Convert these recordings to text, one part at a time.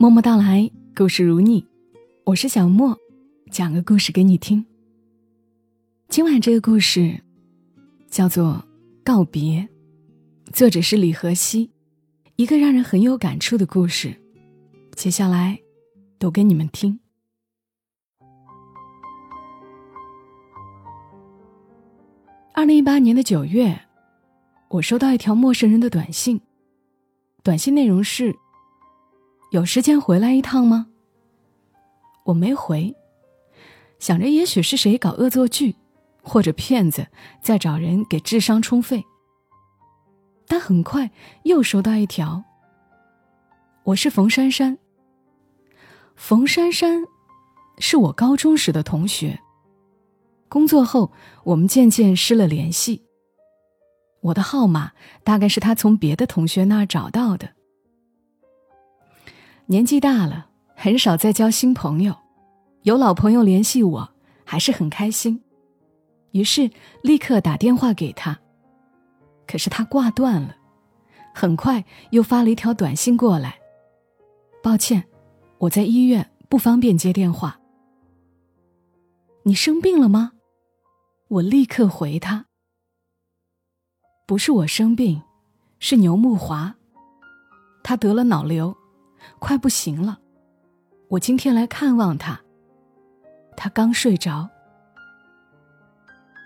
默默到来，故事如你，我是小莫，讲个故事给你听。今晚这个故事叫做《告别》，作者是李和熙，一个让人很有感触的故事。接下来读给你们听。二零一八年的九月，我收到一条陌生人的短信，短信内容是。有时间回来一趟吗？我没回，想着也许是谁搞恶作剧，或者骗子在找人给智商充费。但很快又收到一条：“我是冯珊珊。”冯珊珊是我高中时的同学。工作后，我们渐渐失了联系。我的号码大概是他从别的同学那儿找到的。年纪大了，很少再交新朋友，有老朋友联系我，还是很开心。于是立刻打电话给他，可是他挂断了，很快又发了一条短信过来：“抱歉，我在医院，不方便接电话。”你生病了吗？我立刻回他：“不是我生病，是牛木华，他得了脑瘤。”快不行了，我今天来看望他。他刚睡着，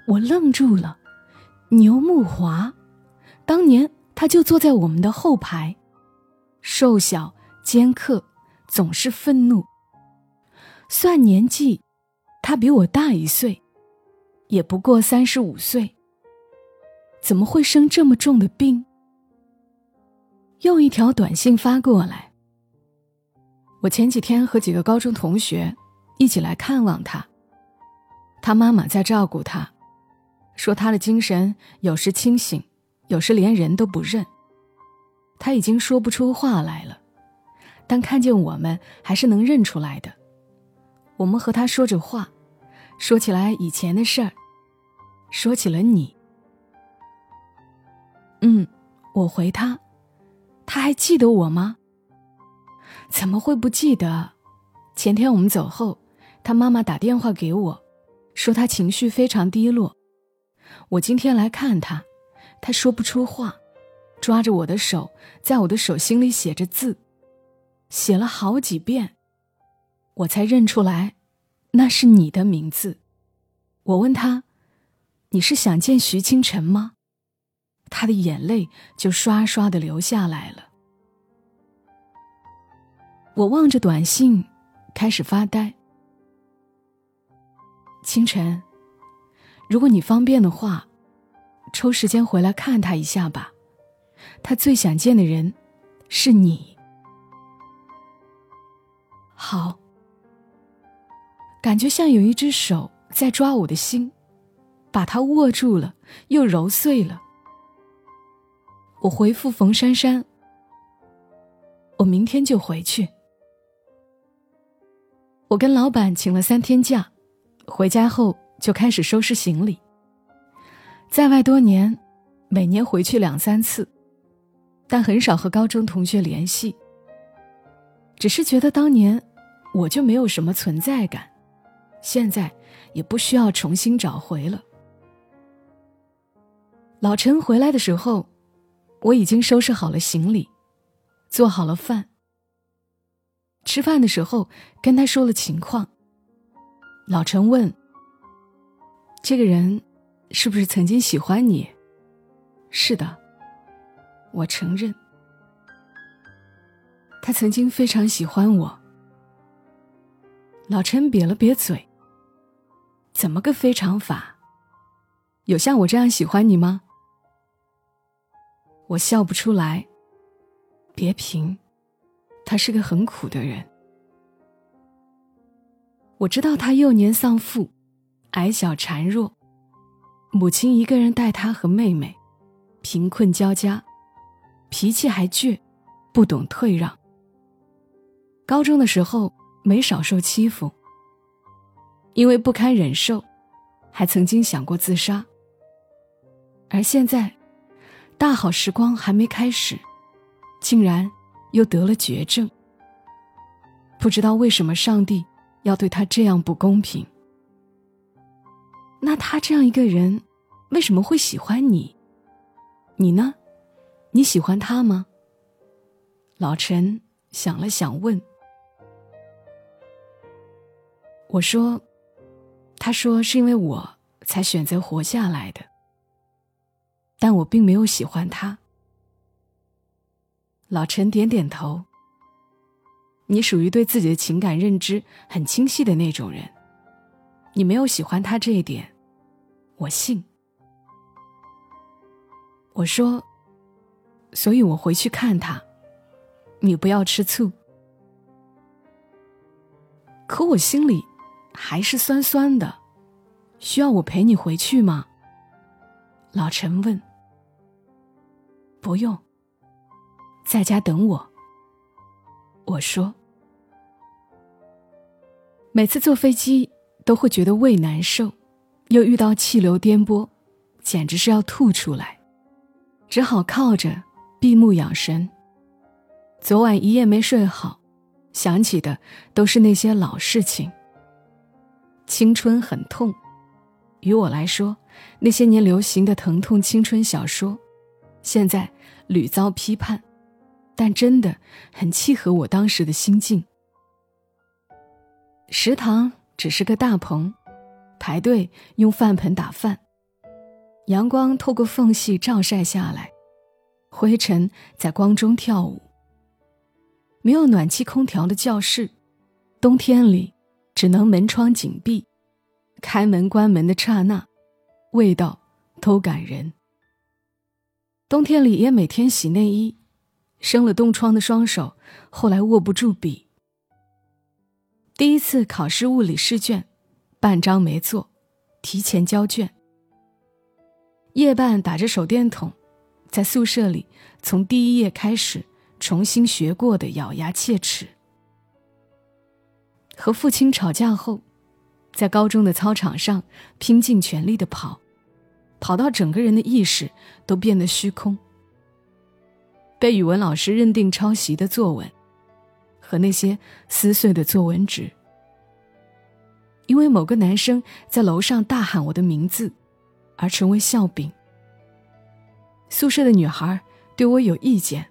我愣住了。牛木华，当年他就坐在我们的后排，瘦小尖刻，总是愤怒。算年纪，他比我大一岁，也不过三十五岁。怎么会生这么重的病？又一条短信发过来。我前几天和几个高中同学一起来看望他，他妈妈在照顾他，说他的精神有时清醒，有时连人都不认。他已经说不出话来了，但看见我们还是能认出来的。我们和他说着话，说起来以前的事儿，说起了你。嗯，我回他，他还记得我吗？怎么会不记得？前天我们走后，他妈妈打电话给我，说他情绪非常低落。我今天来看他，他说不出话，抓着我的手，在我的手心里写着字，写了好几遍，我才认出来，那是你的名字。我问他：“你是想见徐清晨吗？”他的眼泪就刷刷的流下来了。我望着短信，开始发呆。清晨，如果你方便的话，抽时间回来看他一下吧。他最想见的人，是你。好，感觉像有一只手在抓我的心，把它握住了，又揉碎了。我回复冯珊珊：“我明天就回去。”我跟老板请了三天假，回家后就开始收拾行李。在外多年，每年回去两三次，但很少和高中同学联系。只是觉得当年我就没有什么存在感，现在也不需要重新找回了。老陈回来的时候，我已经收拾好了行李，做好了饭。吃饭的时候，跟他说了情况。老陈问：“这个人是不是曾经喜欢你？”“是的。”我承认。他曾经非常喜欢我。老陈瘪了瘪嘴：“怎么个非常法？有像我这样喜欢你吗？”我笑不出来。别贫。他是个很苦的人。我知道他幼年丧父，矮小孱弱，母亲一个人带他和妹妹，贫困交加，脾气还倔，不懂退让。高中的时候没少受欺负，因为不堪忍受，还曾经想过自杀。而现在，大好时光还没开始，竟然。又得了绝症，不知道为什么上帝要对他这样不公平。那他这样一个人，为什么会喜欢你？你呢？你喜欢他吗？老陈想了想，问。我说：“他说是因为我才选择活下来的，但我并没有喜欢他。”老陈点点头。你属于对自己的情感认知很清晰的那种人，你没有喜欢他这一点，我信。我说，所以我回去看他，你不要吃醋。可我心里。还是酸酸的，需要我陪你回去吗？老陈问。不用，在家等我。我说。每次坐飞机都会觉得胃难受，又遇到气流颠簸，简直是要吐出来，只好靠着闭目养神。昨晚一夜没睡好，想起的都是那些老事情。青春很痛，于我来说，那些年流行的疼痛青春小说，现在屡遭批判，但真的很契合我当时的心境。食堂只是个大棚，排队用饭盆打饭，阳光透过缝隙照晒下来，灰尘在光中跳舞。没有暖气空调的教室，冬天里。只能门窗紧闭，开门关门的刹那，味道都感人。冬天里也每天洗内衣，生了冻疮的双手后来握不住笔。第一次考试物理试卷，半张没做，提前交卷。夜半打着手电筒，在宿舍里从第一页开始重新学过的，咬牙切齿。和父亲吵架后，在高中的操场上拼尽全力的跑，跑到整个人的意识都变得虚空。被语文老师认定抄袭的作文，和那些撕碎的作文纸，因为某个男生在楼上大喊我的名字，而成为笑柄。宿舍的女孩对我有意见，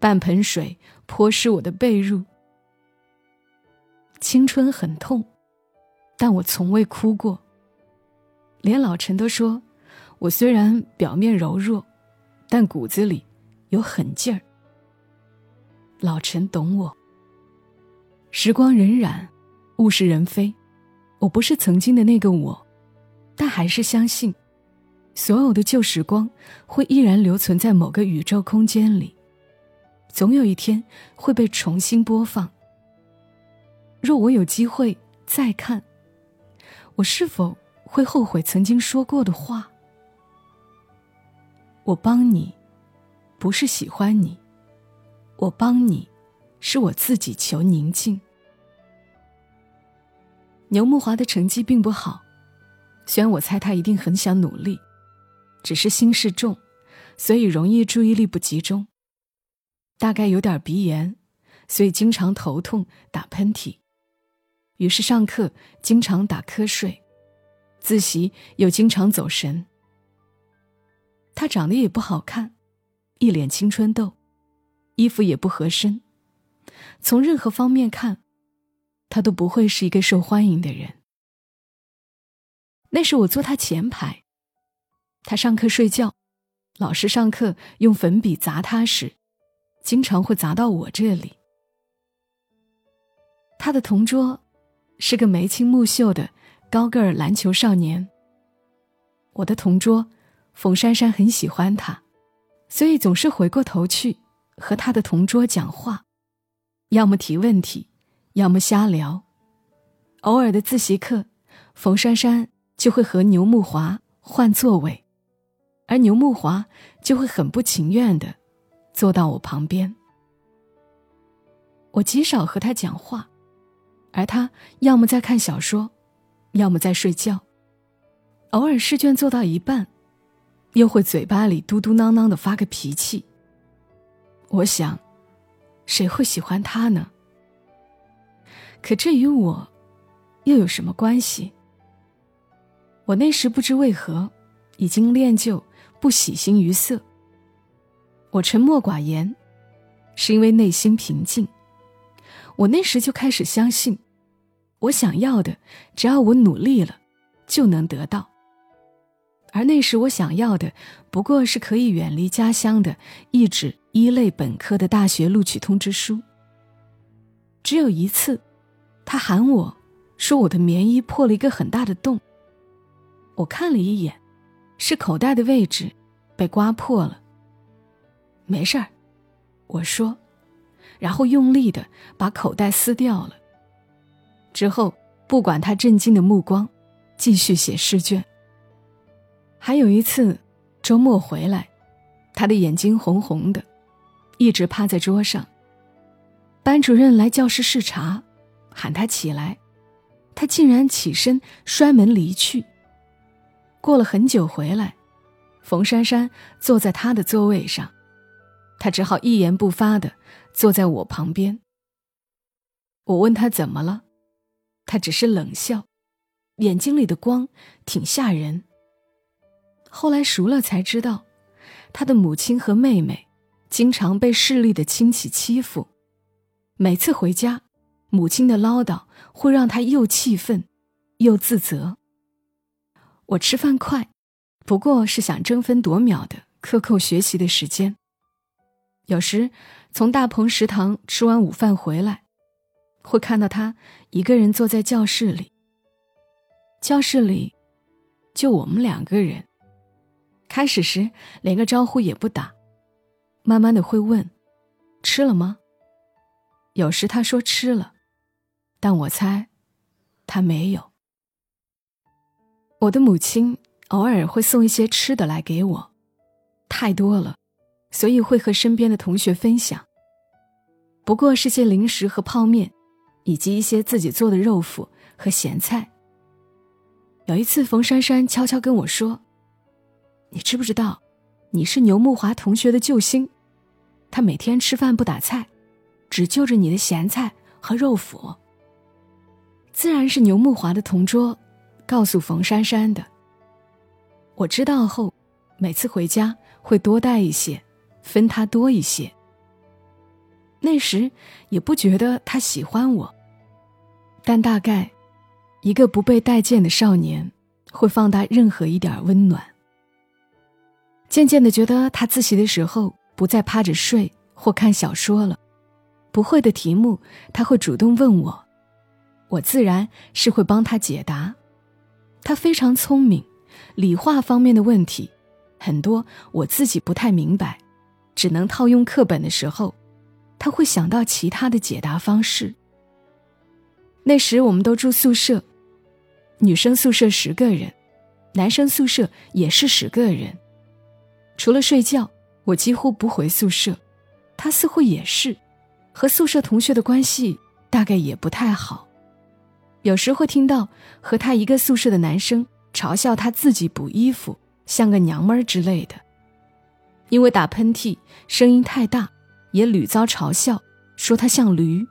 半盆水泼湿我的被褥。青春很痛，但我从未哭过。连老陈都说，我虽然表面柔弱，但骨子里有狠劲儿。老陈懂我。时光荏苒，物是人非，我不是曾经的那个我，但还是相信，所有的旧时光会依然留存在某个宇宙空间里，总有一天会被重新播放。若我有机会再看，我是否会后悔曾经说过的话？我帮你，不是喜欢你，我帮你，是我自己求宁静。牛木华的成绩并不好，虽然我猜他一定很想努力，只是心事重，所以容易注意力不集中。大概有点鼻炎，所以经常头痛、打喷嚏。于是上课经常打瞌睡，自习又经常走神。他长得也不好看，一脸青春痘，衣服也不合身，从任何方面看，他都不会是一个受欢迎的人。那时我坐他前排，他上课睡觉，老师上课用粉笔砸他时，经常会砸到我这里。他的同桌。是个眉清目秀的高个儿篮球少年。我的同桌冯珊珊很喜欢他，所以总是回过头去和他的同桌讲话，要么提问题，要么瞎聊。偶尔的自习课，冯珊珊就会和牛木华换座位，而牛木华就会很不情愿的坐到我旁边。我极少和他讲话。而他要么在看小说，要么在睡觉。偶尔试卷做到一半，又会嘴巴里嘟嘟囔囔的发个脾气。我想，谁会喜欢他呢？可这与我又有什么关系？我那时不知为何，已经练就不喜形于色。我沉默寡言，是因为内心平静。我那时就开始相信，我想要的，只要我努力了，就能得到。而那时我想要的，不过是可以远离家乡的一纸一类本科的大学录取通知书。只有一次，他喊我说我的棉衣破了一个很大的洞。我看了一眼，是口袋的位置被刮破了。没事儿，我说。然后用力的把口袋撕掉了。之后不管他震惊的目光，继续写试卷。还有一次，周末回来，他的眼睛红红的，一直趴在桌上。班主任来教室视察，喊他起来，他竟然起身摔门离去。过了很久回来，冯珊珊坐在他的座位上。他只好一言不发的坐在我旁边。我问他怎么了，他只是冷笑，眼睛里的光挺吓人。后来熟了才知道，他的母亲和妹妹经常被势力的亲戚欺负，每次回家，母亲的唠叨会让他又气愤，又自责。我吃饭快，不过是想争分夺秒的克扣学习的时间。有时从大棚食堂吃完午饭回来，会看到他一个人坐在教室里。教室里就我们两个人。开始时连个招呼也不打，慢慢的会问：“吃了吗？”有时他说吃了，但我猜他没有。我的母亲偶尔会送一些吃的来给我，太多了。所以会和身边的同学分享。不过是些零食和泡面，以及一些自己做的肉脯和咸菜。有一次，冯珊珊悄悄跟我说：“你知不知道，你是牛木华同学的救星？他每天吃饭不打菜，只就着你的咸菜和肉脯。”自然是牛木华的同桌告诉冯珊珊的。我知道后，每次回家会多带一些。分他多一些。那时也不觉得他喜欢我，但大概，一个不被待见的少年会放大任何一点温暖。渐渐的觉得他自习的时候不再趴着睡或看小说了，不会的题目他会主动问我，我自然是会帮他解答。他非常聪明，理化方面的问题很多，我自己不太明白。只能套用课本的时候，他会想到其他的解答方式。那时我们都住宿舍，女生宿舍十个人，男生宿舍也是十个人。除了睡觉，我几乎不回宿舍。他似乎也是，和宿舍同学的关系大概也不太好。有时会听到和他一个宿舍的男生嘲笑他自己补衣服像个娘们儿之类的。因为打喷嚏声音太大，也屡遭嘲笑，说他像驴。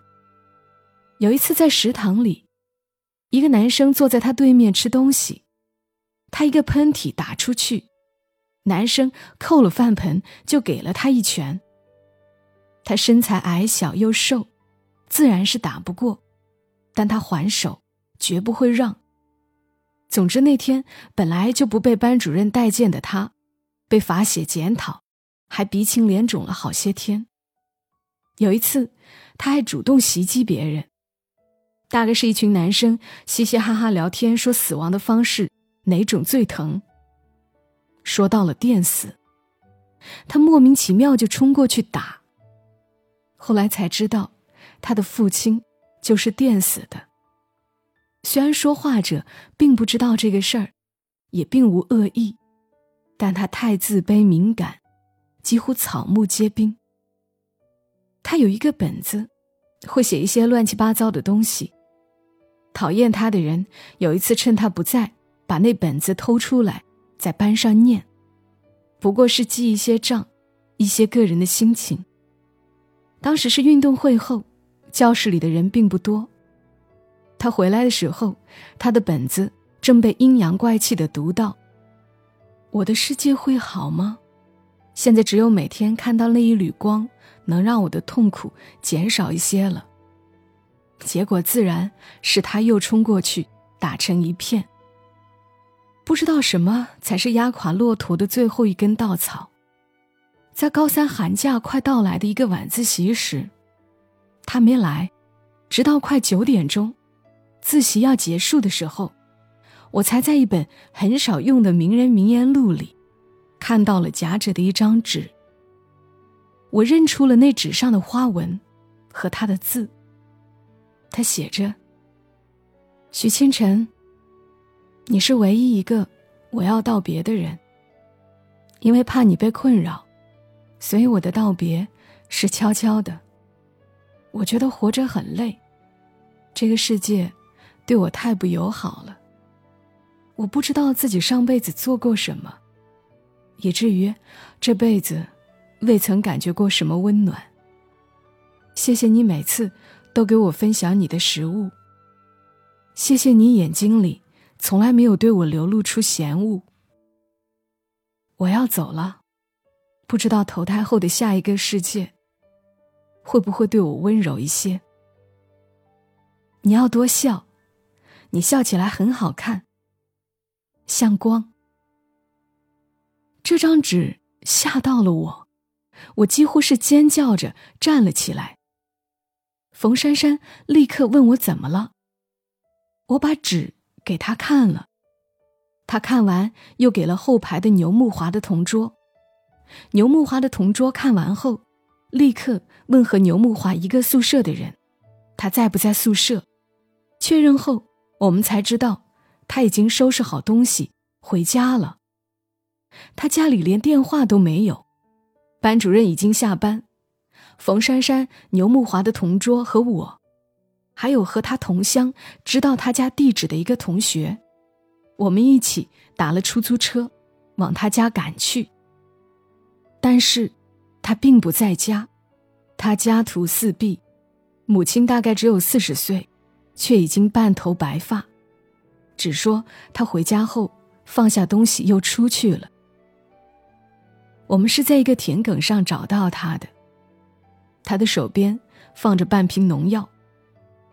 有一次在食堂里，一个男生坐在他对面吃东西，他一个喷嚏打出去，男生扣了饭盆就给了他一拳。他身材矮小又瘦，自然是打不过，但他还手，绝不会让。总之那天本来就不被班主任待见的他，被罚写检讨。还鼻青脸肿了好些天。有一次，他还主动袭击别人，大概是一群男生嘻嘻哈哈聊天，说死亡的方式哪种最疼。说到了电死，他莫名其妙就冲过去打。后来才知道，他的父亲就是电死的。虽然说话者并不知道这个事儿，也并无恶意，但他太自卑敏感。几乎草木皆兵。他有一个本子，会写一些乱七八糟的东西。讨厌他的人有一次趁他不在，把那本子偷出来，在班上念。不过是记一些账，一些个人的心情。当时是运动会后，教室里的人并不多，他回来的时候，他的本子正被阴阳怪气的读到。我的世界会好吗？现在只有每天看到那一缕光，能让我的痛苦减少一些了。结果自然是他又冲过去，打成一片。不知道什么才是压垮骆驼的最后一根稻草。在高三寒假快到来的一个晚自习时，他没来，直到快九点钟，自习要结束的时候，我才在一本很少用的名人名言录里，看到了夹着的一张纸。我认出了那纸上的花纹，和他的字。他写着：“许清晨，你是唯一一个我要道别的人。因为怕你被困扰，所以我的道别是悄悄的。我觉得活着很累，这个世界对我太不友好了。我不知道自己上辈子做过什么，以至于这辈子未曾感觉过什么温暖。谢谢你每次。”都给我分享你的食物。谢谢你眼睛里从来没有对我流露出嫌恶。我要走了，不知道投胎后的下一个世界会不会对我温柔一些。你要多笑，你笑起来很好看，像光。这张纸吓到了我，我几乎是尖叫着站了起来。冯珊珊立刻问我怎么了。我把纸给他看了，他看完又给了后排的牛木华的同桌。牛木华的同桌看完后，立刻问和牛木华一个宿舍的人，他在不在宿舍。确认后，我们才知道他已经收拾好东西回家了。他家里连电话都没有，班主任已经下班。冯珊珊、牛木华的同桌和我，还有和他同乡、知道他家地址的一个同学，我们一起打了出租车，往他家赶去。但是，他并不在家，他家徒四壁，母亲大概只有四十岁，却已经半头白发，只说他回家后放下东西又出去了。我们是在一个田埂上找到他的。他的手边放着半瓶农药，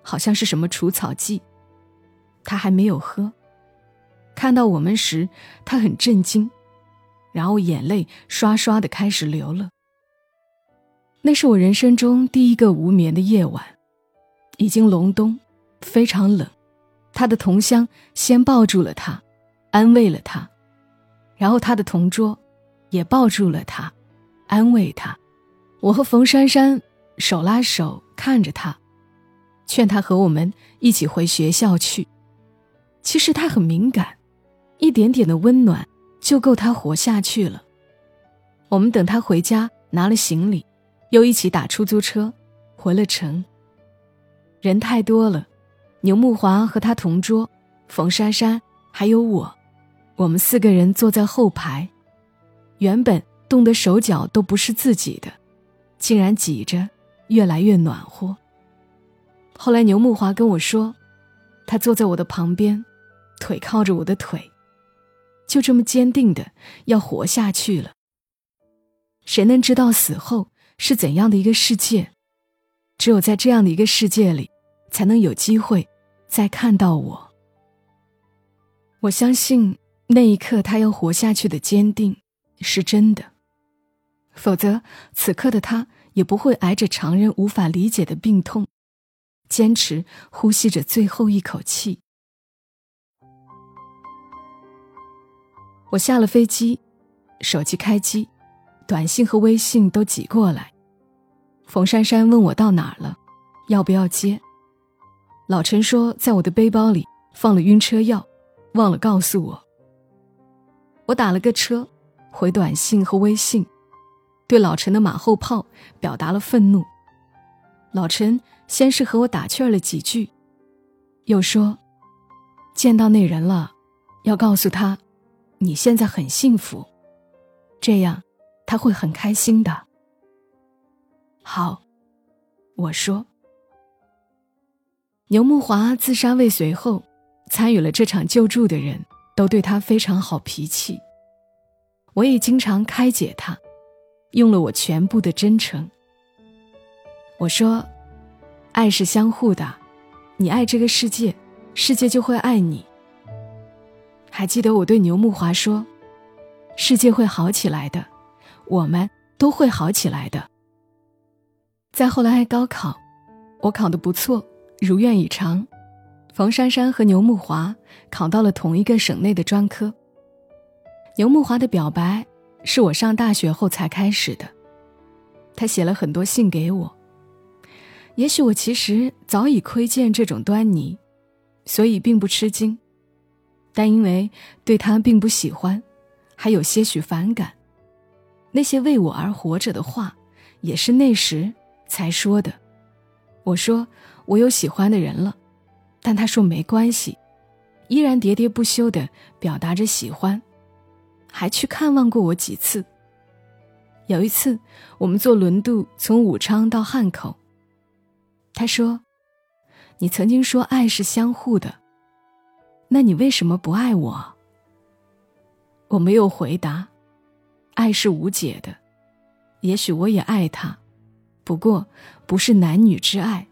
好像是什么除草剂。他还没有喝。看到我们时，他很震惊，然后眼泪刷刷的开始流了。那是我人生中第一个无眠的夜晚，已经隆冬，非常冷。他的同乡先抱住了他，安慰了他，然后他的同桌也抱住了他，安慰他。我和冯珊珊手拉手看着他，劝他和我们一起回学校去。其实他很敏感，一点点的温暖就够他活下去了。我们等他回家，拿了行李，又一起打出租车回了城。人太多了，牛木华和他同桌，冯珊珊还有我，我们四个人坐在后排，原本冻得手脚都不是自己的。竟然挤着，越来越暖和。后来牛木华跟我说，他坐在我的旁边，腿靠着我的腿，就这么坚定的要活下去了。谁能知道死后是怎样的一个世界？只有在这样的一个世界里，才能有机会再看到我。我相信那一刻他要活下去的坚定是真的。否则，此刻的他也不会挨着常人无法理解的病痛，坚持呼吸着最后一口气。我下了飞机，手机开机，短信和微信都挤过来。冯珊珊问我到哪儿了，要不要接？老陈说在我的背包里放了晕车药，忘了告诉我。我打了个车，回短信和微信。对老陈的马后炮表达了愤怒。老陈先是和我打趣了几句，又说：“见到那人了，要告诉他，你现在很幸福，这样他会很开心的。”好，我说：“牛木华自杀未遂后，参与了这场救助的人都对他非常好脾气。我也经常开解他，用了我全部的真诚。我说：“爱是相互的，你爱这个世界，世界就会爱你。”还记得我对牛木华说：“世界会好起来的，我们都会好起来的。”再后来高考，我考得不错。如愿以偿，冯珊珊和牛木华考到了同一个省内的专科。牛木华的表白是我上大学后才开始的，他写了很多信给我。也许我其实早已窥见这种端倪，所以并不吃惊，但因为对他并不喜欢，还有些许反感。那些为我而活着的话，也是那时才说的。我说。我有喜欢的人了，但他说没关系，依然喋喋不休地表达着喜欢，还去看望过我几次。有一次，我们坐轮渡从武昌到汉口，他说：“你曾经说爱是相互的，那你为什么不爱我？”我没有回答。爱是无解的，也许我也爱他，不过不是男女之爱。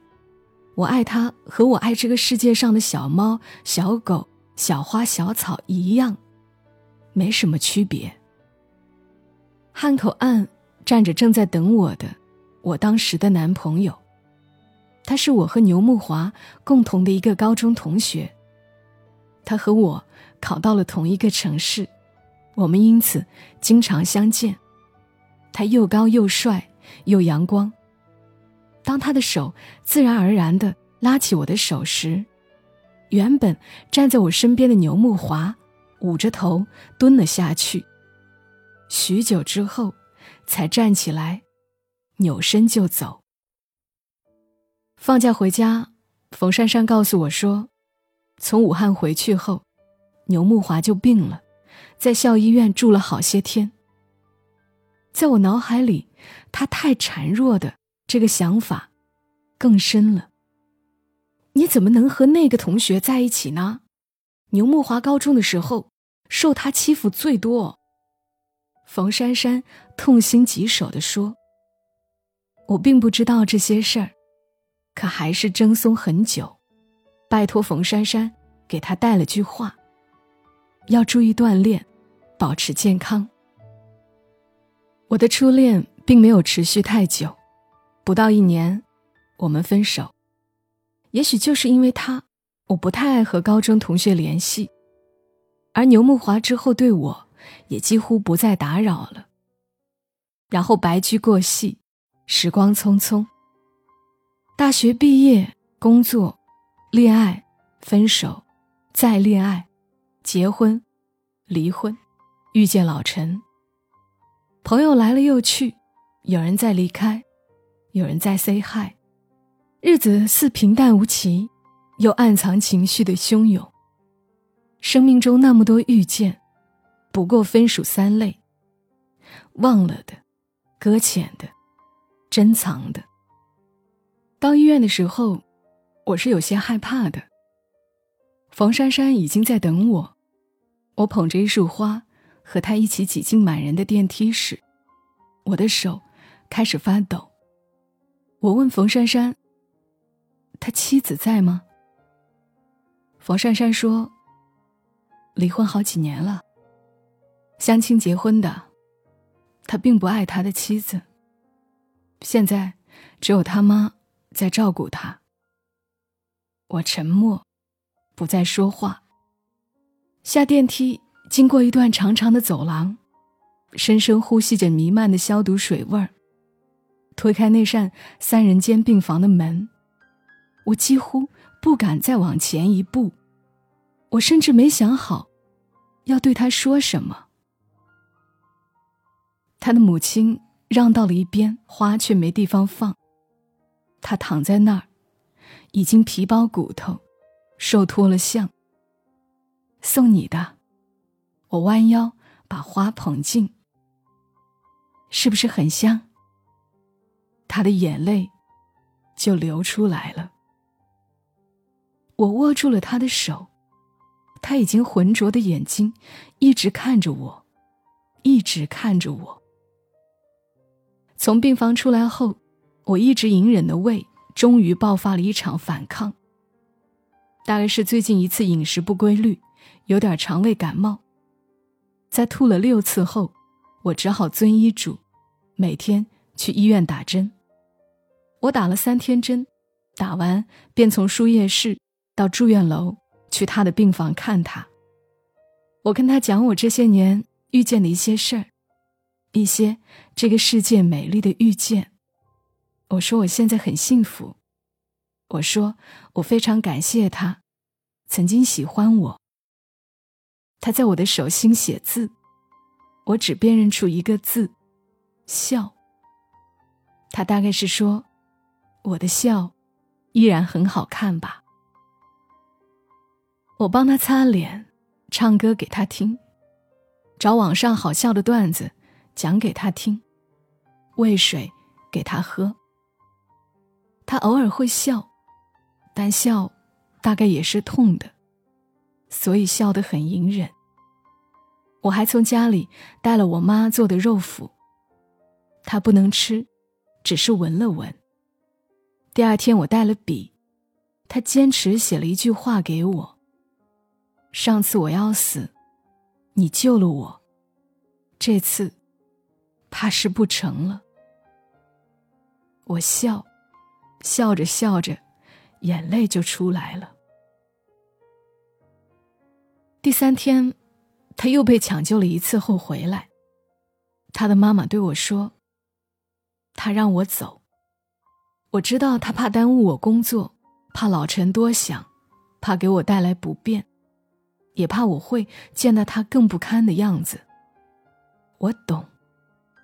我爱他，和我爱这个世界上的小猫、小狗、小花、小草一样，没什么区别。汉口岸站着正在等我的我当时的男朋友，他是我和牛木华共同的一个高中同学。他和我考到了同一个城市，我们因此经常相见。他又高又帅又阳光。当他的手自然而然的拉起我的手时，原本站在我身边的牛木华捂着头蹲了下去。许久之后，才站起来，扭身就走。放假回家，冯珊珊告诉我说，从武汉回去后，牛木华就病了，在校医院住了好些天。在我脑海里，他太孱弱的。这个想法更深了。你怎么能和那个同学在一起呢？牛木华高中的时候受他欺负最多。冯珊珊痛心疾首地说：“我并不知道这些事儿，可还是争松很久，拜托冯珊珊给他带了句话：要注意锻炼，保持健康。”我的初恋并没有持续太久。不到一年，我们分手。也许就是因为他，我不太爱和高中同学联系，而牛木华之后对我，也几乎不再打扰了。然后白驹过隙，时光匆匆。大学毕业，工作，恋爱，分手，再恋爱，结婚，离婚，遇见老陈。朋友来了又去，有人在离开。有人在 say hi，日子似平淡无奇，又暗藏情绪的汹涌。生命中那么多遇见，不过分属三类：忘了的、搁浅的、珍藏的。到医院的时候，我是有些害怕的。冯珊珊已经在等我，我捧着一束花，和她一起挤进满人的电梯时，我的手开始发抖。我问冯珊珊：“他妻子在吗？”冯珊珊说：“离婚好几年了，相亲结婚的。他并不爱他的妻子。现在只有他妈在照顾他。”我沉默，不再说话。下电梯，经过一段长长的走廊，深深呼吸着弥漫的消毒水味儿。推开那扇三人间病房的门，我几乎不敢再往前一步。我甚至没想好要对他说什么。他的母亲让到了一边，花却没地方放。他躺在那儿，已经皮包骨头，瘦脱了相。送你的，我弯腰把花捧进，是不是很香？他的眼泪就流出来了。我握住了他的手，他已经浑浊的眼睛一直看着我，一直看着我。从病房出来后，我一直隐忍的胃终于爆发了一场反抗。大概是最近一次饮食不规律，有点肠胃感冒。在吐了六次后，我只好遵医嘱，每天去医院打针。我打了三天针，打完便从输液室到住院楼去他的病房看他。我跟他讲我这些年遇见的一些事儿，一些这个世界美丽的遇见。我说我现在很幸福。我说我非常感谢他，曾经喜欢我。他在我的手心写字，我只辨认出一个字，笑。他大概是说，我的笑依然很好看吧。我帮他擦脸，唱歌给他听，找网上好笑的段子讲给他听，喂水给他喝。他偶尔会笑，但笑大概也是痛的。所以笑得很隐忍。我还从家里带了我妈做的肉脯，他不能吃，只是闻了闻。第二天我带了笔，他坚持写了一句话给我。上次我要死，你救了我，这次怕是不成了。我笑，笑着笑着，眼泪就出来了。第三天，他又被抢救了一次后回来。他的妈妈对我说：“他让我走。我知道他怕耽误我工作，怕老陈多想，怕给我带来不便，也怕我会见到他更不堪的样子。我懂，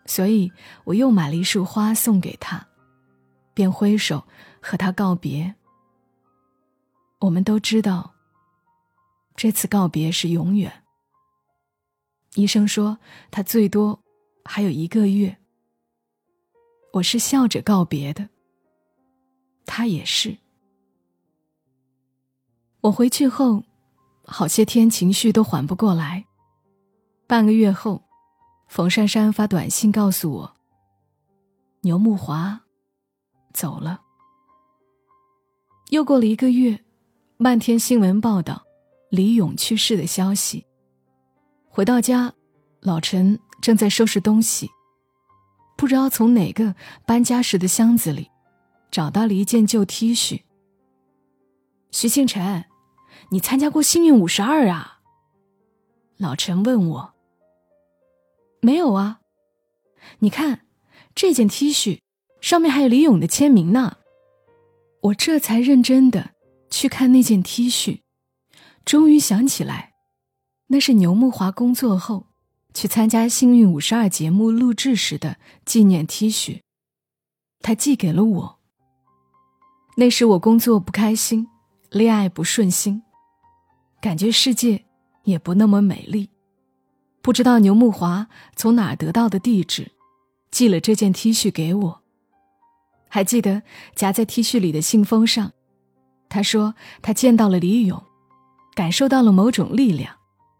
所以我又买了一束花送给他，便挥手和他告别。我们都知道。”这次告别是永远。医生说他最多还有一个月。我是笑着告别的，他也是。我回去后，好些天情绪都缓不过来。半个月后，冯珊珊发短信告诉我，牛木华走了。又过了一个月，漫天新闻报道。李勇去世的消息。回到家，老陈正在收拾东西，不知道从哪个搬家时的箱子里，找到了一件旧 T 恤。徐庆辰，你参加过幸运五十二啊？老陈问我。没有啊，你看，这件 T 恤上面还有李勇的签名呢。我这才认真的去看那件 T 恤。终于想起来，那是牛木华工作后去参加《幸运五十二》节目录制时的纪念 T 恤，他寄给了我。那时我工作不开心，恋爱不顺心，感觉世界也不那么美丽。不知道牛木华从哪得到的地址，寄了这件 T 恤给我。还记得夹在 T 恤里的信封上，他说他见到了李勇。感受到了某种力量，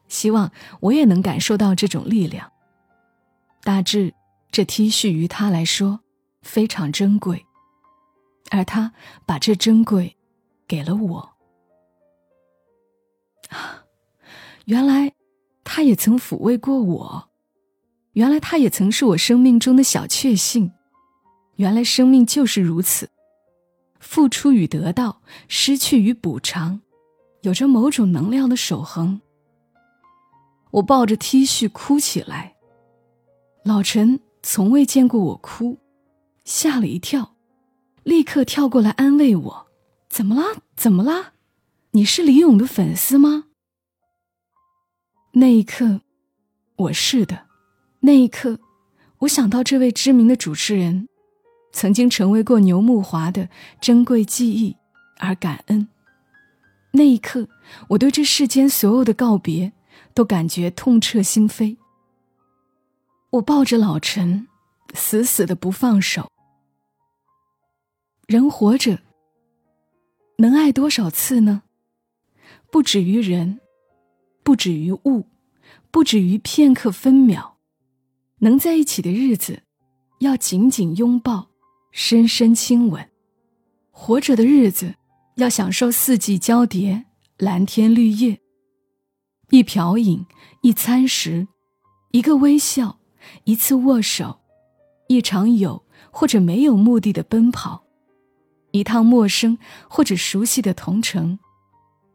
希望我也能感受到这种力量。大致这 T 恤于他来说非常珍贵，而他把这珍贵给了我。啊，原来他也曾抚慰过我，原来他也曾是我生命中的小确幸，原来生命就是如此，付出与得到，失去与补偿。有着某种能量的守恒。我抱着 T 恤哭起来。老陈从未见过我哭，吓了一跳，立刻跳过来安慰我：“怎么了？怎么了？你是李勇的粉丝吗？”那一刻，我是的。那一刻，我想到这位知名的主持人，曾经成为过牛木华的珍贵记忆，而感恩。那一刻，我对这世间所有的告别都感觉痛彻心扉。我抱着老陈，死死的不放手。人活着，能爱多少次呢？不止于人，不止于物，不止于片刻分秒。能在一起的日子，要紧紧拥抱，深深亲吻；活着的日子，要享受四季交叠，蓝天绿叶。一瓢饮，一餐食，一个微笑，一次握手，一场有或者没有目的的奔跑，一趟陌生或者熟悉的同城，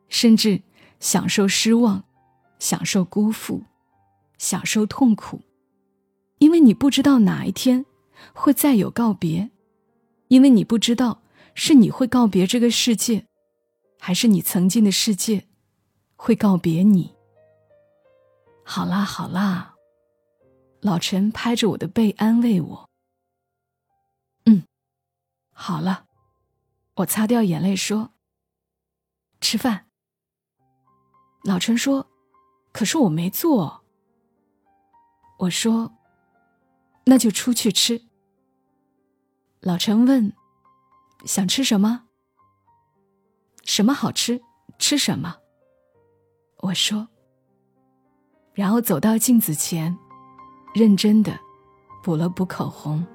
甚至享受失望，享受辜负，享受痛苦。因为你不知道哪一天会再有告别，因为你不知道是你会告别这个世界，还是你曾经的世界会告别你。好啦好啦，老陈拍着我的背安慰我。嗯，好了，我擦掉眼泪说：“吃饭。”老陈说：“可是我没做。”我说。那就出去吃。老陈问：“想吃什么？什么好吃？吃什么？”我说。然后走到镜子前，认真的补了补口红。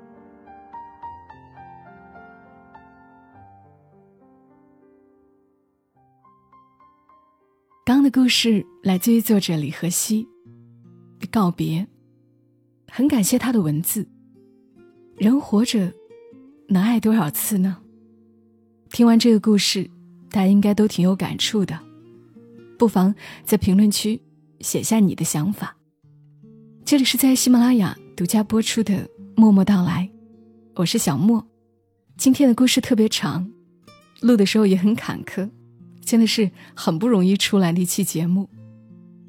刚的故事来自于作者李和熙，告别。很感谢他的文字。人活着，能爱多少次呢？听完这个故事，大家应该都挺有感触的。不妨在评论区写下你的想法。这里是在喜马拉雅独家播出的《默默到来》，我是小莫。今天的故事特别长，录的时候也很坎坷，真的是很不容易出来的一期节目，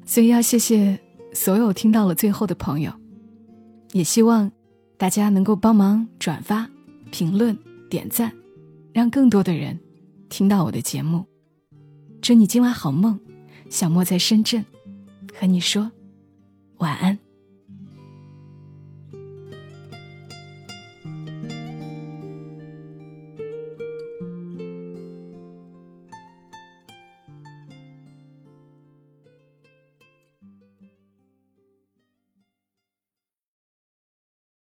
所以要谢谢所有听到了最后的朋友。也希望大家能够帮忙转发、评论、点赞，让更多的人听到我的节目。祝你今晚好梦，小莫在深圳和你说晚安。